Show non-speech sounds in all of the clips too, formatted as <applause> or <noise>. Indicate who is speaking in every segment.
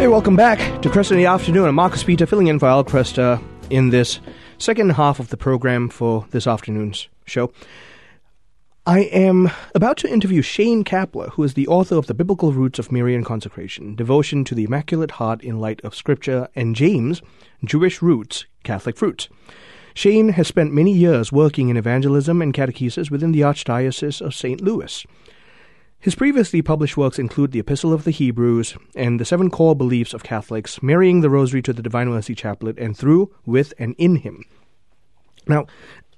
Speaker 1: Hey, welcome back to Kresta in the Afternoon. I'm Marcus Peter, filling in for Al Kresta uh, in this second half of the program for this afternoon's show. I am about to interview Shane Kapler, who is the author of The Biblical Roots of Marian Consecration, Devotion to the Immaculate Heart in Light of Scripture, and James, Jewish Roots, Catholic Fruits. Shane has spent many years working in evangelism and catechesis within the Archdiocese of St. Louis. His previously published works include the Epistle of the Hebrews and the Seven Core Beliefs of Catholics, marrying the Rosary to the Divine Mercy Chaplet, and through, with, and in him. Now,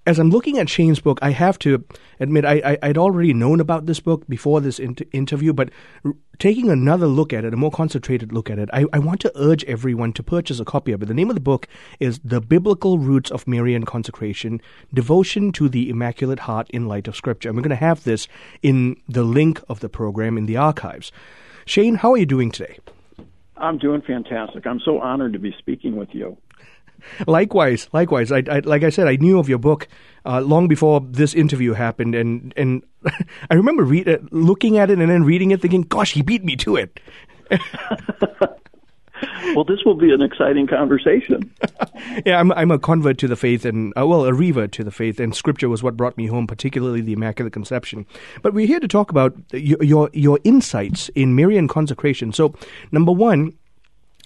Speaker 1: as I'm looking at Shane's book, I have to admit I, I, would already known about this book before this inter- interview, but r- taking another look at it, a more concentrated look at it, I, I want to urge everyone to purchase a copy of it. The name of the book is The Biblical Roots of Marian Consecration Devotion to the Immaculate Heart in Light of Scripture. And we're going to have this in the link of the program in the archives. Shane, how are you doing today?
Speaker 2: I'm doing fantastic. I'm so honored to be speaking with you
Speaker 1: likewise, likewise. I, I, like I said, I knew of your book uh, long before this interview happened, and and <laughs> I remember read, uh, looking at it and then reading it, thinking, "Gosh, he beat me to it." <laughs>
Speaker 2: well, this will be an exciting conversation. <laughs>
Speaker 1: yeah, I'm I'm a convert to the faith, and uh, well, a revert to the faith, and Scripture was what brought me home, particularly the Immaculate Conception. But we're here to talk about your your, your insights in Marian consecration. So, number one,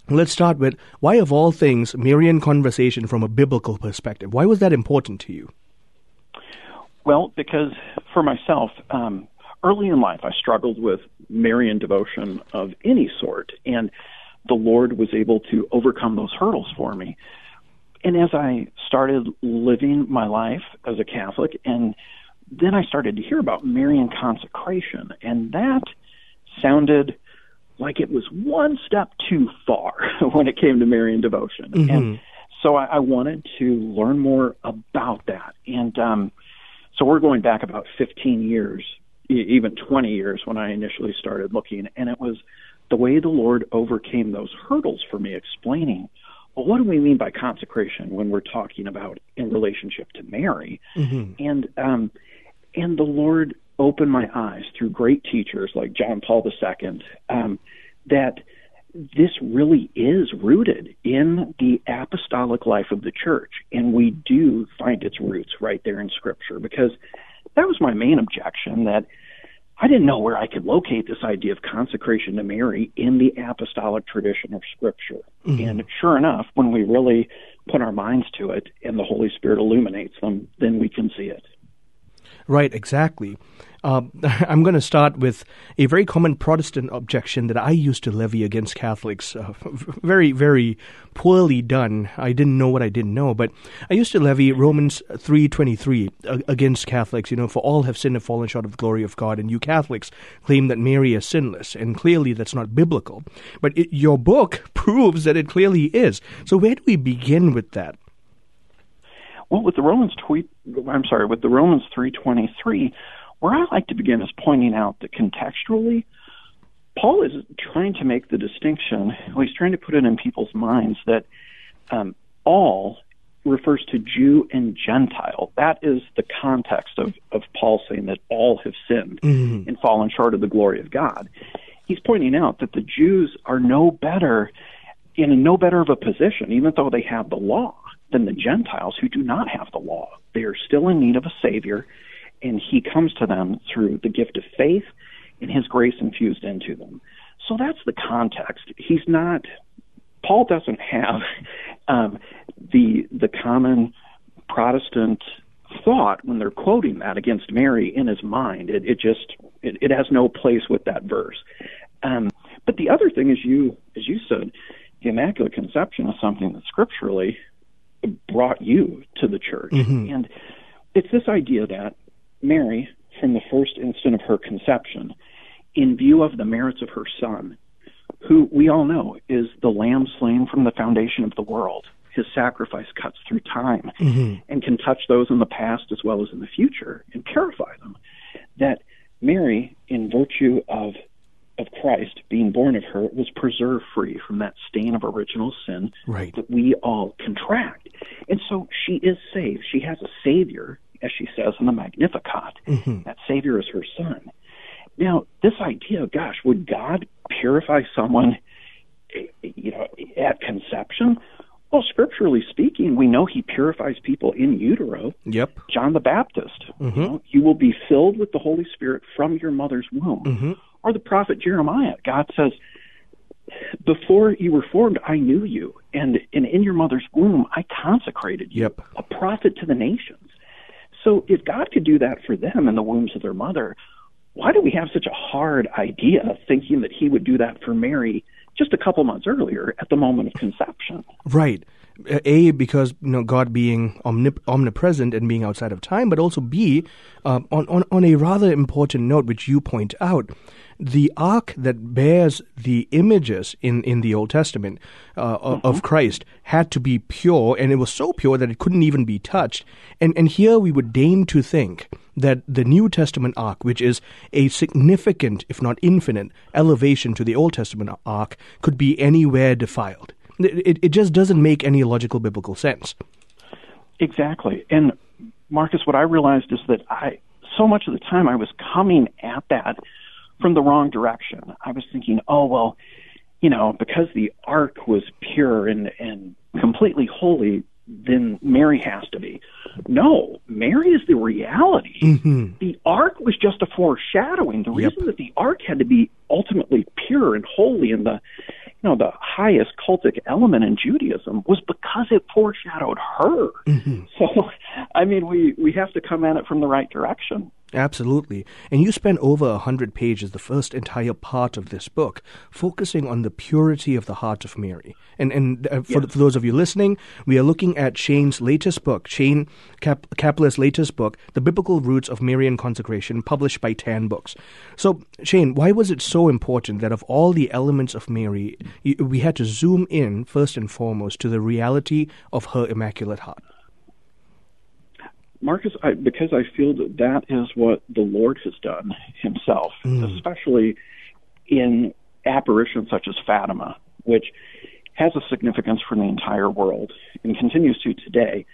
Speaker 1: Let's start with why, of all things, Marian consecration from a biblical perspective? Why was that important to you?
Speaker 2: Well, because for myself, um, early in life, I struggled with Marian devotion of any sort, and the Lord was able to overcome those hurdles for me. And as I started living my life as a Catholic, and then I started to hear about Marian consecration, and that sounded like it was one step too far <laughs> when it came to Marian devotion. Mm-hmm. And so I, I wanted to learn more about that. And um, so we're going back about 15 years, even 20 years when I initially started looking. And it was the way the Lord overcame those hurdles for me, explaining, well, what do we mean by consecration when we're talking about in relationship to Mary? Mm-hmm. And um, and the Lord opened my eyes through great teachers like John Paul II um, that this really is rooted in the apostolic life of the church, and we do find its roots right there in Scripture. Because that was my main objection that I didn't know where I could locate this idea of consecration to Mary in the apostolic tradition of Scripture. Mm-hmm. And sure enough, when we really put our minds to it and the Holy Spirit illuminates them, then we can see it.
Speaker 1: Right, exactly. Uh, <laughs> I'm going to start with a very common Protestant objection that I used to levy against Catholics. Uh, <laughs> very, very poorly done. I didn't know what I didn't know, but I used to levy Romans 3:23 uh, against Catholics. You know, for all have sinned and fallen short of the glory of God, and you Catholics claim that Mary is sinless, and clearly that's not biblical. But it, your book <laughs> proves that it clearly is. So where do we begin with that?
Speaker 2: Well, with the Romans tweet, I'm sorry, with the Romans 3:23 where I like to begin is pointing out that contextually, Paul is trying to make the distinction, well, he's trying to put it in people's minds that um, all refers to Jew and Gentile. That is the context of, of Paul saying that all have sinned mm-hmm. and fallen short of the glory of God. He's pointing out that the Jews are no better, in no better of a position, even though they have the law, than the Gentiles who do not have the law. They are still in need of a Savior and he comes to them through the gift of faith and his grace infused into them. So that's the context. He's not Paul doesn't have <laughs> um, the the common Protestant thought when they're quoting that against Mary in his mind. It, it just it, it has no place with that verse. Um, but the other thing is you as you said, the Immaculate Conception is something that scripturally brought you to the church, mm-hmm. and it's this idea that Mary, from the first instant of her conception, in view of the merits of her Son, who we all know is the lamb slain from the foundation of the world. His sacrifice cuts through time mm-hmm. and can touch those in the past as well as in the future and purify them. That Mary, in virtue of of Christ being born of her, was preserved free from that stain of original sin
Speaker 1: right.
Speaker 2: that we all contract. And so she is saved. She has a Savior as she says in the Magnificat. Mm-hmm. That Savior is her Son. Now, this idea, gosh, would God purify someone you know, at conception. Well, scripturally speaking, we know he purifies people in utero.
Speaker 1: Yep.
Speaker 2: John the Baptist,
Speaker 1: Mm-hmm.
Speaker 2: you, know, you will be filled with the Holy Spirit from your mother's womb.
Speaker 1: Mm-hmm.
Speaker 2: Or the prophet Jeremiah, God says, before you were formed, I knew you, and, and in your mother's womb, I consecrated you,
Speaker 1: Yep.
Speaker 2: a prophet to the nations. So if God could do that for them in the wombs of their mother, why do we have such a hard idea thinking that he would do that for Mary just a couple months earlier at the moment of conception?
Speaker 1: Right. A, because you know God being omnip- omnipresent and being outside of time, but also B, uh, on, on on a rather important note, which you point out, the ark that bears the images in, in the Old Testament uh, o- of Christ had to be pure, and it was so pure that it couldn't even be touched. And and here we would deign to think that the New Testament ark, which is a significant, if not infinite, elevation to the Old Testament ark, could be anywhere defiled. It, it just doesn't make any logical biblical sense.
Speaker 2: Exactly. And Marcus, what I realized is that I so much of the time I was coming at that from the wrong direction. I was thinking, oh well, you know, because the ark was pure and and completely holy, then Mary has to be. No, Mary is the reality. Mm-hmm. The ark was just a foreshadowing. The
Speaker 1: Yep.
Speaker 2: reason that the ark had to be ultimately pure and holy and the you know the highest cultic element in Judaism was because it foreshadowed her. Mm-hmm. So, <laughs> I mean, we we have to come at it from the right direction.
Speaker 1: Absolutely. And you spend over a hundred pages, the first entire part of this book, focusing on the purity of the heart of Mary. And and uh, for,
Speaker 2: Yes.
Speaker 1: for those of you listening, we are looking at Shane's latest book, Shane Cap- Kapler's latest book, The Biblical Roots of Marian Consecration, published by Tan Books. So, Shane, why was it so important that of all the elements of Mary, we had to zoom in first and foremost to the reality of her immaculate heart?
Speaker 2: Marcus, I, because I feel that that is what the Lord has done Himself, mm. especially in apparitions such as Fatima, which has a significance for the entire world and continues to today.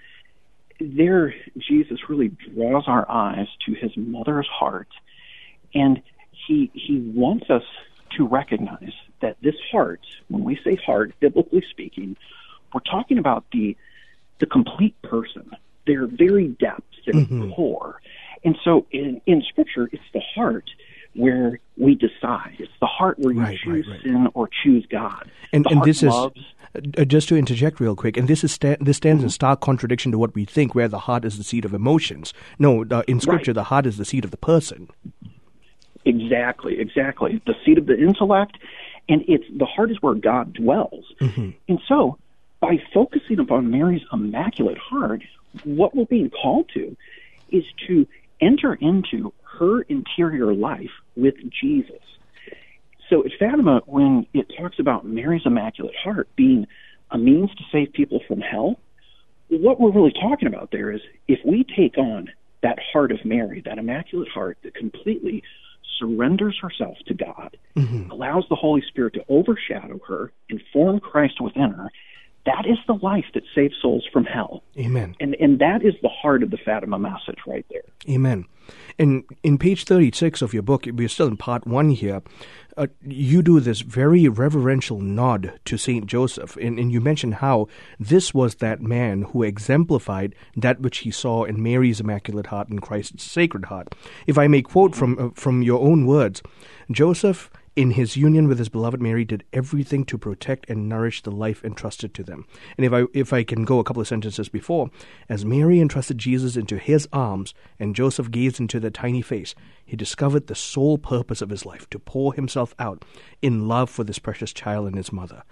Speaker 2: There, Jesus really draws our eyes to His mother's heart, and He He wants us to recognize that this heart, when we say heart, biblically speaking, we're talking about the the complete person, their very depths, their core. And so in, in Scripture, it's the heart where we decide. It's the heart where you
Speaker 1: Right,
Speaker 2: choose
Speaker 1: right, right.
Speaker 2: sin or choose God.
Speaker 1: And, and this is uh, just to interject real quick, and this is sta- this stands in stark contradiction to what we think, where the heart is the seat of emotions. No, uh, in Scripture, the heart is the seat of the person.
Speaker 2: Exactly, exactly. The seat of the intellect, and it's the heart is where God dwells. And so, by focusing upon Mary's immaculate heart, what we're being called to is to enter into her interior life with Jesus. So at Fatima, when it talks about Mary's immaculate heart being a means to save people from hell, what we're really talking about there is if we take on that heart of Mary, that immaculate heart that completely surrenders herself to God, mm-hmm. allows the Holy Spirit to overshadow her and form Christ within her, that is the life that saves souls from hell.
Speaker 1: Amen.
Speaker 2: And and that is the heart of the Fatima message right there.
Speaker 1: Amen. And in page 36 of your book, we're still in part one here, uh, you do this very reverential nod to St. Joseph. And, and you mention how this was that man who exemplified that which he saw in Mary's Immaculate Heart and Christ's Sacred Heart. If I may quote from, uh, from your own words, Joseph in his union with his beloved Mary, did everything to protect and nourish the life entrusted to them. And if I if I can go a couple of sentences before, as Mary entrusted Jesus into his arms and Joseph gazed into the tiny face, he discovered the sole purpose of his life to pour himself out in love for this precious child and his mother.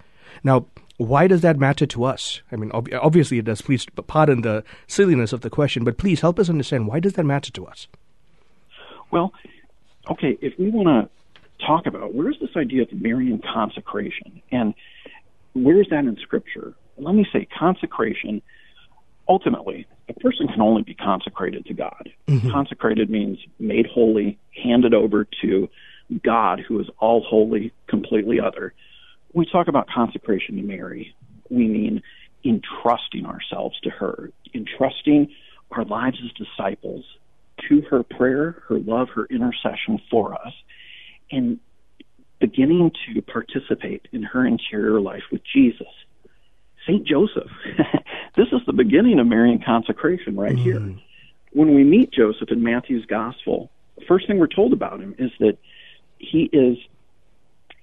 Speaker 1: Now, why does that matter to us? I mean, ob- obviously it does. Please pardon the silliness of the question, but please help us understand why does that matter to us?
Speaker 2: Well, okay, if we want to talk about where's this idea of Marian consecration and where's that in Scripture? Let me say consecration. Ultimately, a person can only be consecrated to God. Mm-hmm. Consecrated means made holy, handed over to God, who is all holy, completely other. When we talk about consecration to Mary, we mean entrusting ourselves to her, entrusting our lives as disciples to her prayer, her love, her intercession for us. And beginning to participate in her interior life with Jesus. St. Joseph. <laughs> this is the beginning of Marian consecration right mm. here. When we meet Joseph in Matthew's gospel, the first thing we're told about him is that he is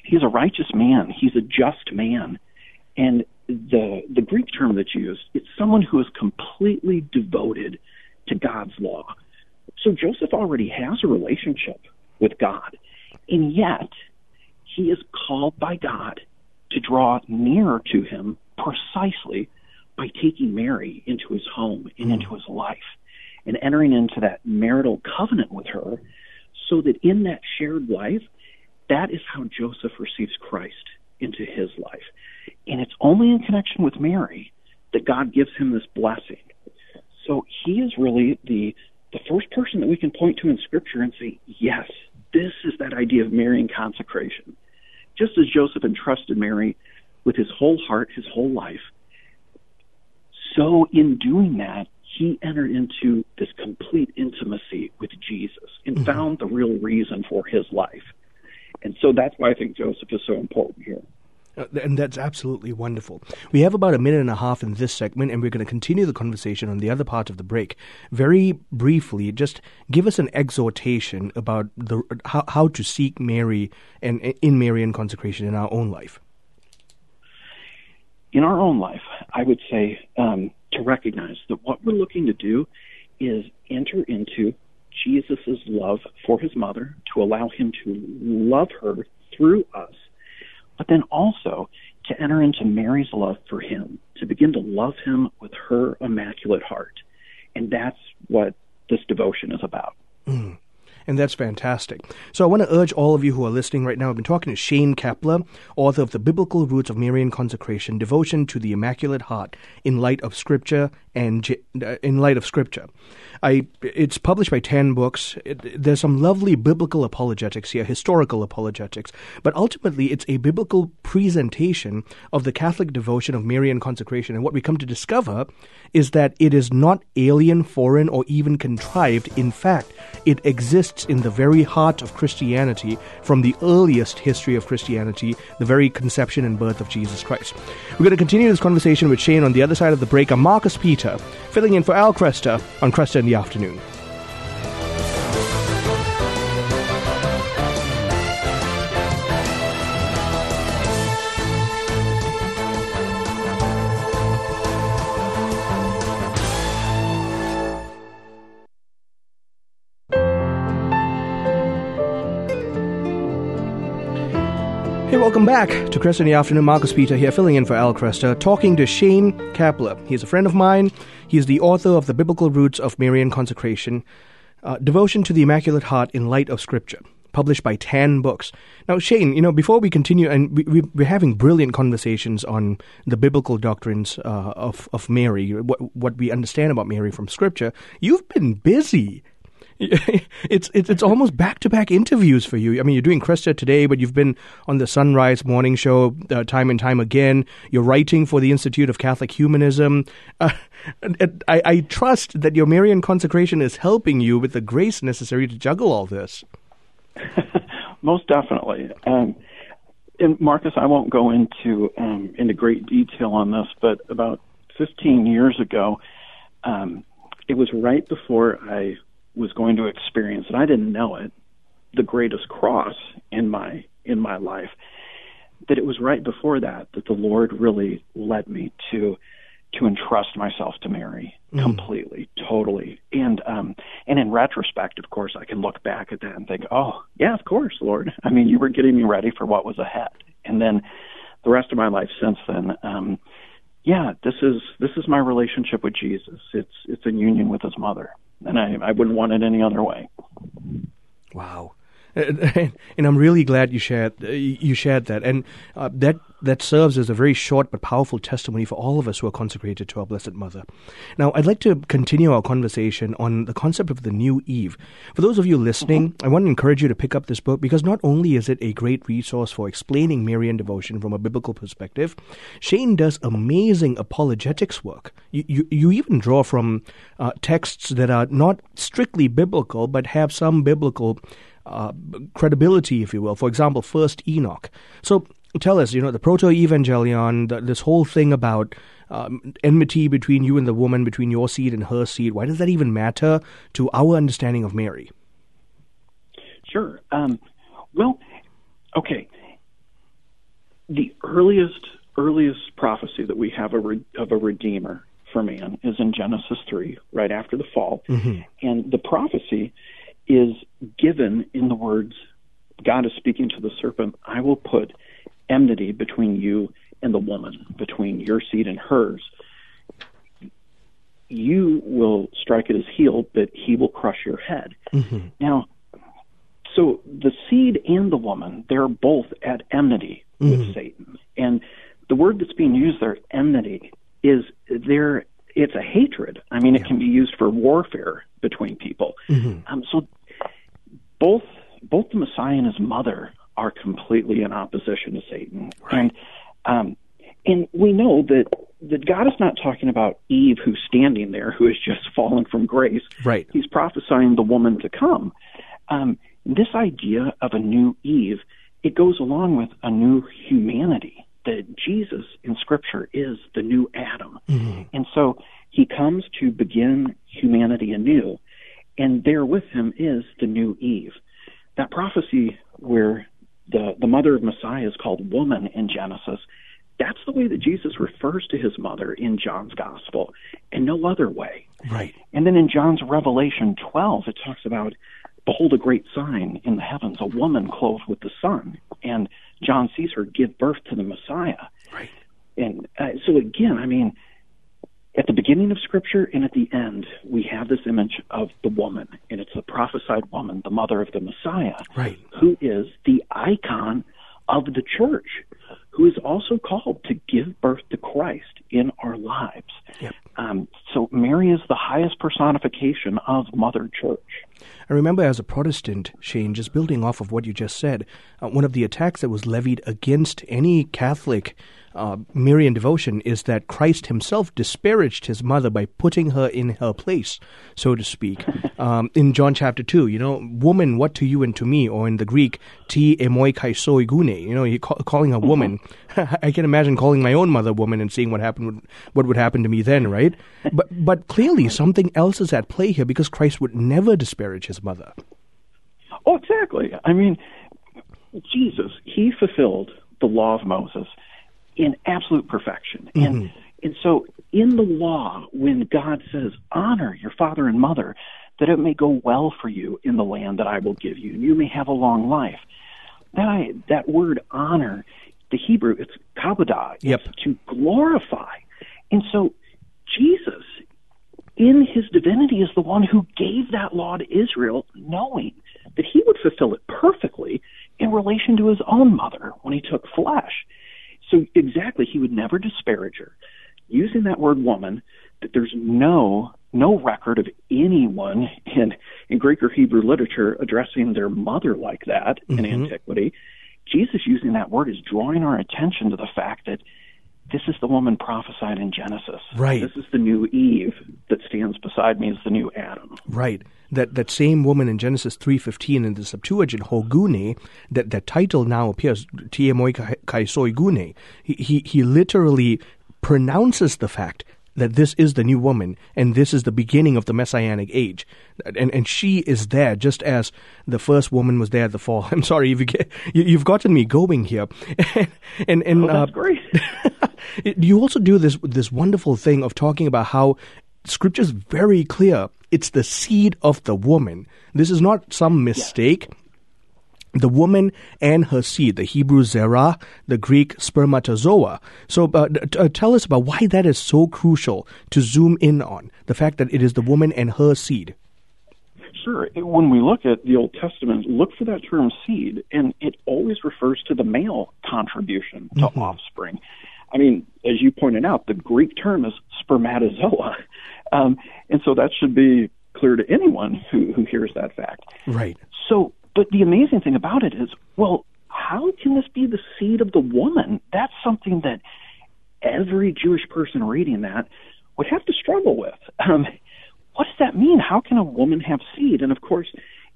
Speaker 2: he's a righteous man, he's a just man. And the the Greek term that's used, it's someone who is completely devoted to God's law. So Joseph already has a relationship with God. And yet he is called by God to draw nearer to him precisely by taking Mary into his home and into his life and entering into that marital covenant with her so that in that shared life, that is how Joseph receives Christ into his life. And it's only in connection with Mary that God gives him this blessing. So he is really the the first person that we can point to in scripture and say, yes, this is that idea of Marian consecration. Just as Joseph entrusted Mary with his whole heart, his whole life. So, in doing that, he entered into this complete intimacy with Jesus and mm-hmm. found the real reason for his life. And so that's why I think Joseph is so important here.
Speaker 1: Uh, and that's absolutely wonderful. We have about a minute and a half in this segment, and we're going to continue the conversation on the other part of the break. Very briefly, just give us an exhortation about the how, how to seek Mary and in Marian consecration in our own life
Speaker 2: in our own life, I would say um, to recognize that what we're looking to do is enter into Jesus' love for his mother, to allow him to love her through us, but then also to enter into Mary's love for him, to begin to love him with her immaculate heart. And that's what this devotion is about.
Speaker 1: Mm and that's fantastic. So I want to urge all of you who are listening right now. I've been talking to Shane Kapler, author of The Biblical Roots of Marian Consecration, Devotion to the Immaculate Heart in Light of Scripture and uh, in Light of Scripture. I it's published by Tan Books. It, there's some lovely biblical apologetics here, historical apologetics, but ultimately it's a biblical presentation of the Catholic devotion of Marian consecration. And what we come to discover is that it is not alien, foreign, or even contrived. In fact, it exists in the very heart of Christianity from the earliest history of Christianity, the very conception and birth of Jesus Christ. We're going to continue this conversation with Shane on the other side of the break. I'm Marcus Peter, filling in for Al Kresta on Kresta in the afternoon. Welcome back to Kresta in the Afternoon. Marcus Peter here, filling in for Al Kresta, talking to Shane Kapler. He's a friend of mine. He is the author of The Biblical Roots of Marian Consecration, uh, Devotion to the Immaculate Heart in Light of Scripture, published by Tan Books. Now, Shane, you know, before we continue, and we, we, are having brilliant conversations on the biblical doctrines uh, of, of Mary, what, what we understand about Mary from Scripture, you've been busy <laughs> it's it's it's almost back to back interviews for you. I mean, you're doing Kresta today, but you've been on the Sunrise Morning Show uh, time and time again. You're writing for the Institute of Catholic Humanism. <laughs> Uh, I, I trust that your Marian consecration is helping you with the grace necessary to juggle all this. <laughs>
Speaker 2: Most definitely. Um, and Marcus, I won't go into um, into great detail on this, but about 15 years ago, um, it was right before I was going to experience, and I didn't know it, the greatest cross in my in my life. That it was right before that that the Lord really led me to to entrust myself to Mary mm. completely, totally. And um and in retrospect, of course, I can look back at that and think, "Oh, yeah, of course, Lord. <laughs> I mean, you were getting me ready for what was ahead." And then the rest of my life since then um yeah, this is this is my relationship with Jesus. It's it's in union with his mother and I, I wouldn't want it any other way.
Speaker 1: Wow. <laughs> and I'm really glad you shared you shared that, and uh, that that serves as a very short but powerful testimony for all of us who are consecrated to our Blessed Mother. Now, I'd like to continue our conversation on the concept of the new Eve. For those of you listening, mm-hmm. I want to encourage you to pick up this book because not only is it a great resource for explaining Marian devotion from a biblical perspective, Shane does amazing apologetics work. You you, you even draw from uh, texts that are not strictly biblical but have some biblical uh, credibility, if you will. For example, First Enoch. So tell us, you know, the proto-evangelion, the, this whole thing about um, enmity between you and the woman, between your seed and her seed. Why does that even matter to our understanding of Mary?
Speaker 2: Sure. Um, well, okay. The earliest earliest prophecy that we have a re- of a redeemer for man is in Genesis three, right after the fall, mm-hmm. and the prophecy is given in the words God is speaking to the serpent. I will put enmity between you and the woman, between your seed and hers. You will strike at his heel, but he will crush your head. Mm-hmm. Now, so the seed and the woman, they're both at enmity with mm-hmm. Satan. And the word that's being used there, enmity, is there it's a hatred. I mean, it can be used for warfare between people. Mm-hmm. Um, so both both the Messiah and his mother are completely in opposition to Satan, right. and um, and we know that that God is not talking about Eve who's standing there who has just <laughs> fallen from grace.
Speaker 1: Right.
Speaker 2: He's prophesying the woman to come. Um, this idea of a new Eve, it goes along with a new humanity. That Jesus in Scripture is the new Adam, mm-hmm. and so he comes to begin humanity anew, and there with him is the new Eve. That prophecy where the the mother of Messiah is called woman in Genesis that's the way that Jesus refers to his mother in John's gospel, and no other way.
Speaker 1: Right.
Speaker 2: And then in John's Revelation 12, it talks about, behold, a great sign in the heavens, a woman clothed with the sun. And John sees her give birth to the Messiah.
Speaker 1: Right.
Speaker 2: And uh, so, again, I mean, at the beginning of Scripture and at the end, we have this image of the woman, and it's the prophesied woman, the mother of the Messiah,
Speaker 1: right.
Speaker 2: who is the icon of the church who is also called to give birth to Christ in our lives.
Speaker 1: Yep.
Speaker 2: Um, so Mary is the highest personification of Mother Church.
Speaker 1: I remember as a Protestant, Shane, just building off of what you just said, uh, one of the attacks that was levied against any Catholic uh, Marian devotion is that Christ himself disparaged his mother by putting her in her place, so to speak. <laughs> Um, in John chapter 2, you know, woman, what to you and to me, or in the Greek, ti emoi kai soi gune, you know, he ca- calling her woman. <laughs> I can imagine calling my own mother woman and seeing what happened, what would happen to me then, right? But, but clearly something else is at play here because Christ would never disparage his mother.
Speaker 2: Oh, exactly. I mean, Jesus, he fulfilled the law of Moses in absolute perfection. Mm-hmm. And and so in the law, when God says, honor your father and mother, that it may go well for you in the land that I will give you, and you may have a long life. That I, that word honor, the Hebrew, it's kabodah,
Speaker 1: yep.
Speaker 2: to glorify. And so Jesus, in his divinity, is the one who gave that law to Israel, knowing that he would fulfill it perfectly in relation to his own mother when he took flesh. So exactly, he would never disparage her. Using that word woman, that there's no no record of anyone in in Greek or Hebrew literature addressing their mother like that mm-hmm. in antiquity. Jesus using that word is drawing our attention to the fact that this is the woman prophesied in Genesis.
Speaker 1: Right.
Speaker 2: This is the new Eve that stands beside me as the new Adam.
Speaker 1: Right that, that same woman in Genesis 3.15 in the Septuagint, Hogune, that, that title now appears, Tiemoi Kaisoigune. He, he, he literally pronounces the fact that this is the new woman and this is the beginning of the messianic age. And and she is there just as the first woman was there at the fall. <laughs> I'm sorry if you get, you, have gotten me going here. <laughs>
Speaker 2: And and, oh, that's uh, great. <laughs>
Speaker 1: you also do this this wonderful thing of talking about how scripture is very clear. It's the seed of the woman. This is not some mistake. The woman and her seed, the Hebrew zerah, the Greek spermatozoa. So, uh, uh, tell us about why that is so crucial to zoom in on the fact that it is the woman and her seed.
Speaker 2: Sure. When we look at the Old Testament, look for that term seed, and it always refers to the male contribution to mm-hmm. offspring. I mean, as you pointed out, the Greek term is spermatozoa. <laughs> Um, and so that should be clear to anyone who, who hears that fact.
Speaker 1: Right.
Speaker 2: So, but the amazing thing about it is, well, how can this be the seed of the woman? That's something that every Jewish person reading that would have to struggle with. Um, what does that mean? How can a woman have seed? And of course,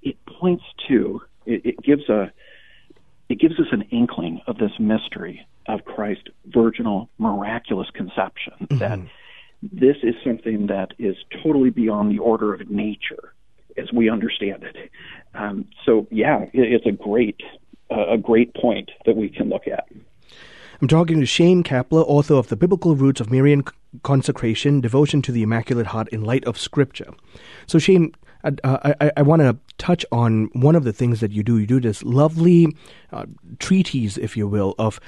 Speaker 2: it points to it gives a it gives us an inkling of this mystery of Christ's virginal miraculous conception mm-hmm. that this is something that is totally beyond the order of nature as we understand it. Um, so yeah, it's a great uh, a great point that we can look at.
Speaker 1: I'm talking to Shane Kapler, author of The Biblical Roots of Marian Consecration, Devotion to the Immaculate Heart in Light of Scripture. So, Shane, uh, I, I, I want to touch on one of the things that you do. You do this lovely uh, treatise, if you will, of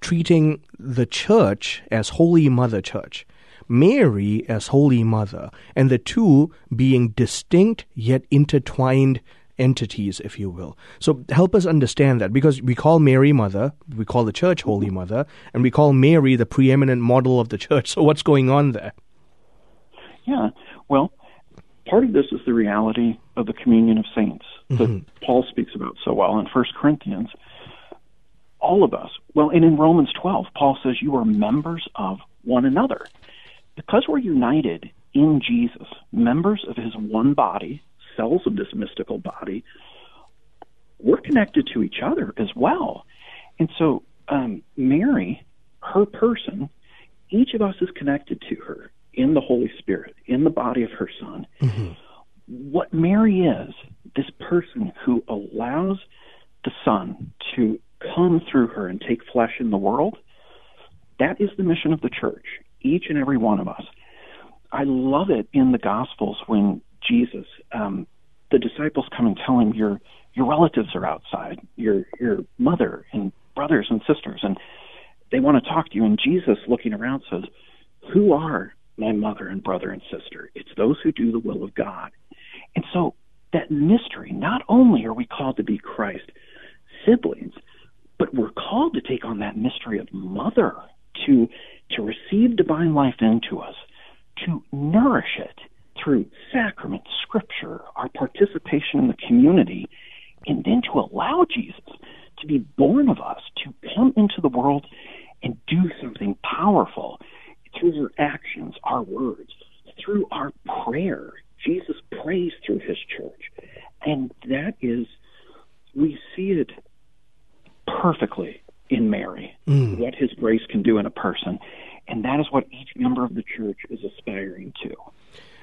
Speaker 1: treating the church as Holy Mother Church. Mary as Holy Mother, and the two being distinct yet intertwined entities, if you will. So help us understand that because we call Mary Mother, we call the church Holy Mother, and we call Mary the preeminent model of the church. So what's going on there?
Speaker 2: Yeah, well, part of this is the reality of the communion of saints that mm-hmm. Paul speaks about so well in First Corinthians. All of us, well, and in Romans 12, Paul says you are members of one another. Because we're united in Jesus, members of his one body, cells of this mystical body, we're connected to each other as well. And so, um, Mary, her person, each of us is connected to her in the Holy Spirit, in the body of her Son. Mm-hmm. What Mary is, this person who allows the Son to come through her and take flesh in the world, that is the mission of the church, each and every one of us. I love it in the Gospels when Jesus, um, the disciples come and tell him, "Your your relatives are outside, your your mother and brothers and sisters, and they want to talk to you." And Jesus, looking around, says, "Who are my mother and brother and sister? It's those who do the will of God." And so that mystery, not only are we called to be Christ siblings, but we're called to take on that mystery of mother, to to receive divine life into us, to nourish it through sacrament, scripture, our participation in the community, and then to allow Jesus to be born of us, to come into the world and do something powerful through our actions, our words, through our prayer. Jesus prays through his church. And that is, we see it perfectly in Mary, mm. what his grace can do in a person. And that is what each member of the church is aspiring to.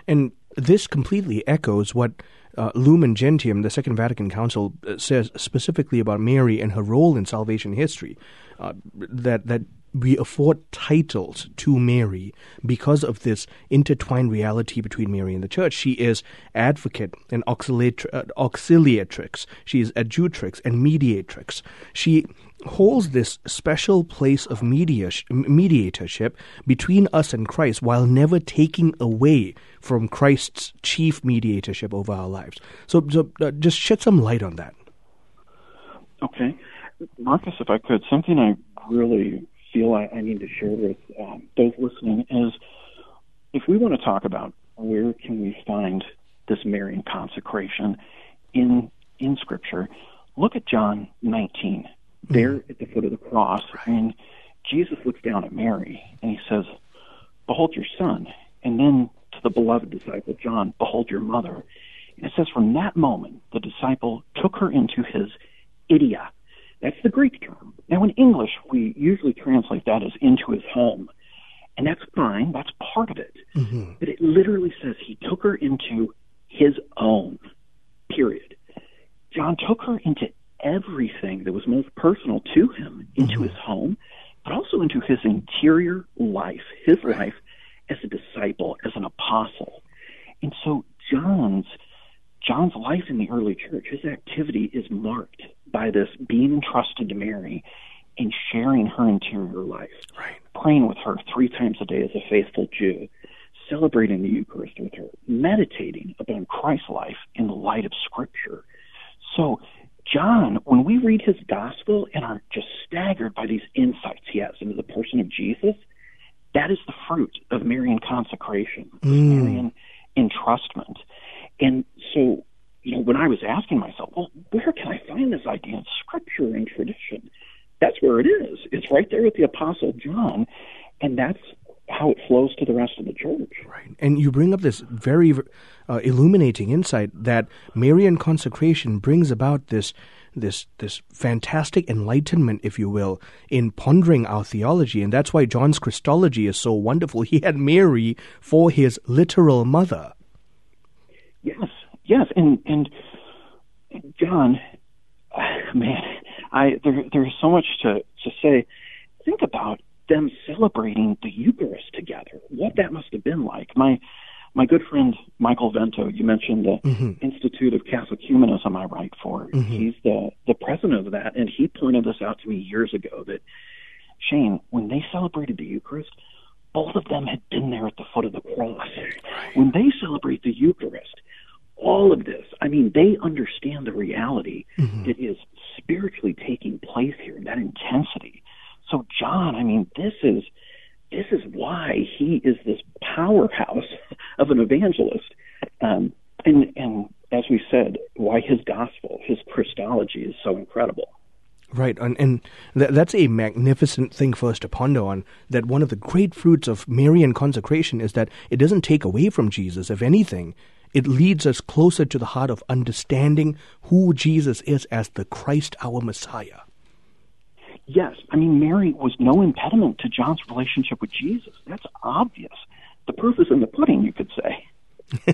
Speaker 1: And this completely echoes what uh, Lumen Gentium, the Second Vatican Council, uh, says specifically about Mary and her role in salvation history. Uh, that that we afford titles to Mary because of this intertwined reality between Mary and the church. She is advocate and auxiliatrix. She is adjutrix and mediatrix. She holds this special place of mediatorship between us and Christ while never taking away from Christ's chief mediatorship over our lives. So, so uh, just shed some light on that.
Speaker 2: Okay. Marcus, if I could, something I really feel I, I need to share with um, those listening is if we want to talk about where can we find this Marian consecration in in Scripture, look at John 19 there mm-hmm. at the foot of the cross, right. and Jesus looks down at Mary and he says, "Behold your son," and then to the beloved disciple John, "Behold your mother." And it says, from that moment, the disciple took her into his idia. That's the Greek term. Now, in English, we usually translate that as into his home. And that's fine, that's part of it. Mm-hmm. But it literally says he took her into his own, period. John took her into everything that was most personal to him into mm-hmm. his home, but also into his interior life, his life as a disciple, as an apostle. And so John's John's life in the early church, his activity is marked by this being entrusted to Mary and sharing her interior life,
Speaker 1: right.
Speaker 2: praying with her three times a day as a faithful Jew, celebrating the Eucharist with her, meditating upon Christ's life in the light of Scripture. So John, when we read his gospel and are just staggered by these insights he has into the person of Jesus, that is the fruit of Marian consecration, mm. Marian entrustment. And so, you know, when I was asking myself, well, where can I find this idea in scripture and tradition? That's where it is. It's right there with the Apostle John. And that's how it flows to the rest of the church.
Speaker 1: Right. And you bring up this very uh, illuminating insight that Marian consecration brings about this this this fantastic enlightenment, if you will, in pondering our theology, and that's why John's Christology is so wonderful. He had Mary for his literal mother.
Speaker 2: Yes, yes, and and John, <sighs> man, I there there's so much to to say. Think about them celebrating the Eucharist together. What that must have been like. My my good friend Michael Vento, you mentioned the mm-hmm. Institute of Catholic Humanism I write for. Mm-hmm. He's the the president of that, and he pointed this out to me years ago that Shane, when they celebrated the Eucharist, both of them had been there at the foot of the cross. When they celebrate the Eucharist, all of this, I mean, they understand the reality mm-hmm. that is spiritually taking place here, that intensity. So, John, I mean, this is this is why he is this powerhouse <laughs> of an evangelist. Um, and, and as we said, why his gospel, his Christology is so incredible.
Speaker 1: Right, and, and th- that's a magnificent thing for us to ponder on. That one of the great fruits of Marian consecration is that it doesn't take away from Jesus. If anything, it leads us closer to the heart of understanding who Jesus is as the Christ, our Messiah.
Speaker 2: Yes, I mean, Mary was no impediment to John's relationship with Jesus. That's obvious. The proof is in the pudding, you could say. <laughs>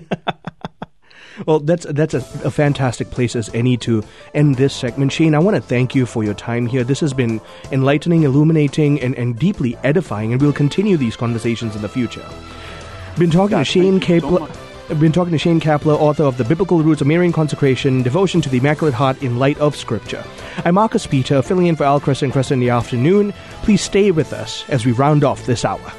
Speaker 1: well, that's that's a, a, fantastic place as any to end this segment. Shane, I want to thank you for your time here. This has been enlightening, illuminating, and, and deeply edifying, and we'll continue these conversations in the future. Been talking to Shane Kapler. So I've been talking to Shane Kapler, author of The Biblical Roots of Marian Consecration, Devotion to the Immaculate Heart in Light of Scripture. I'm Marcus Peter, filling in for Al and Kresta in the afternoon. Please stay with us as we round off this hour.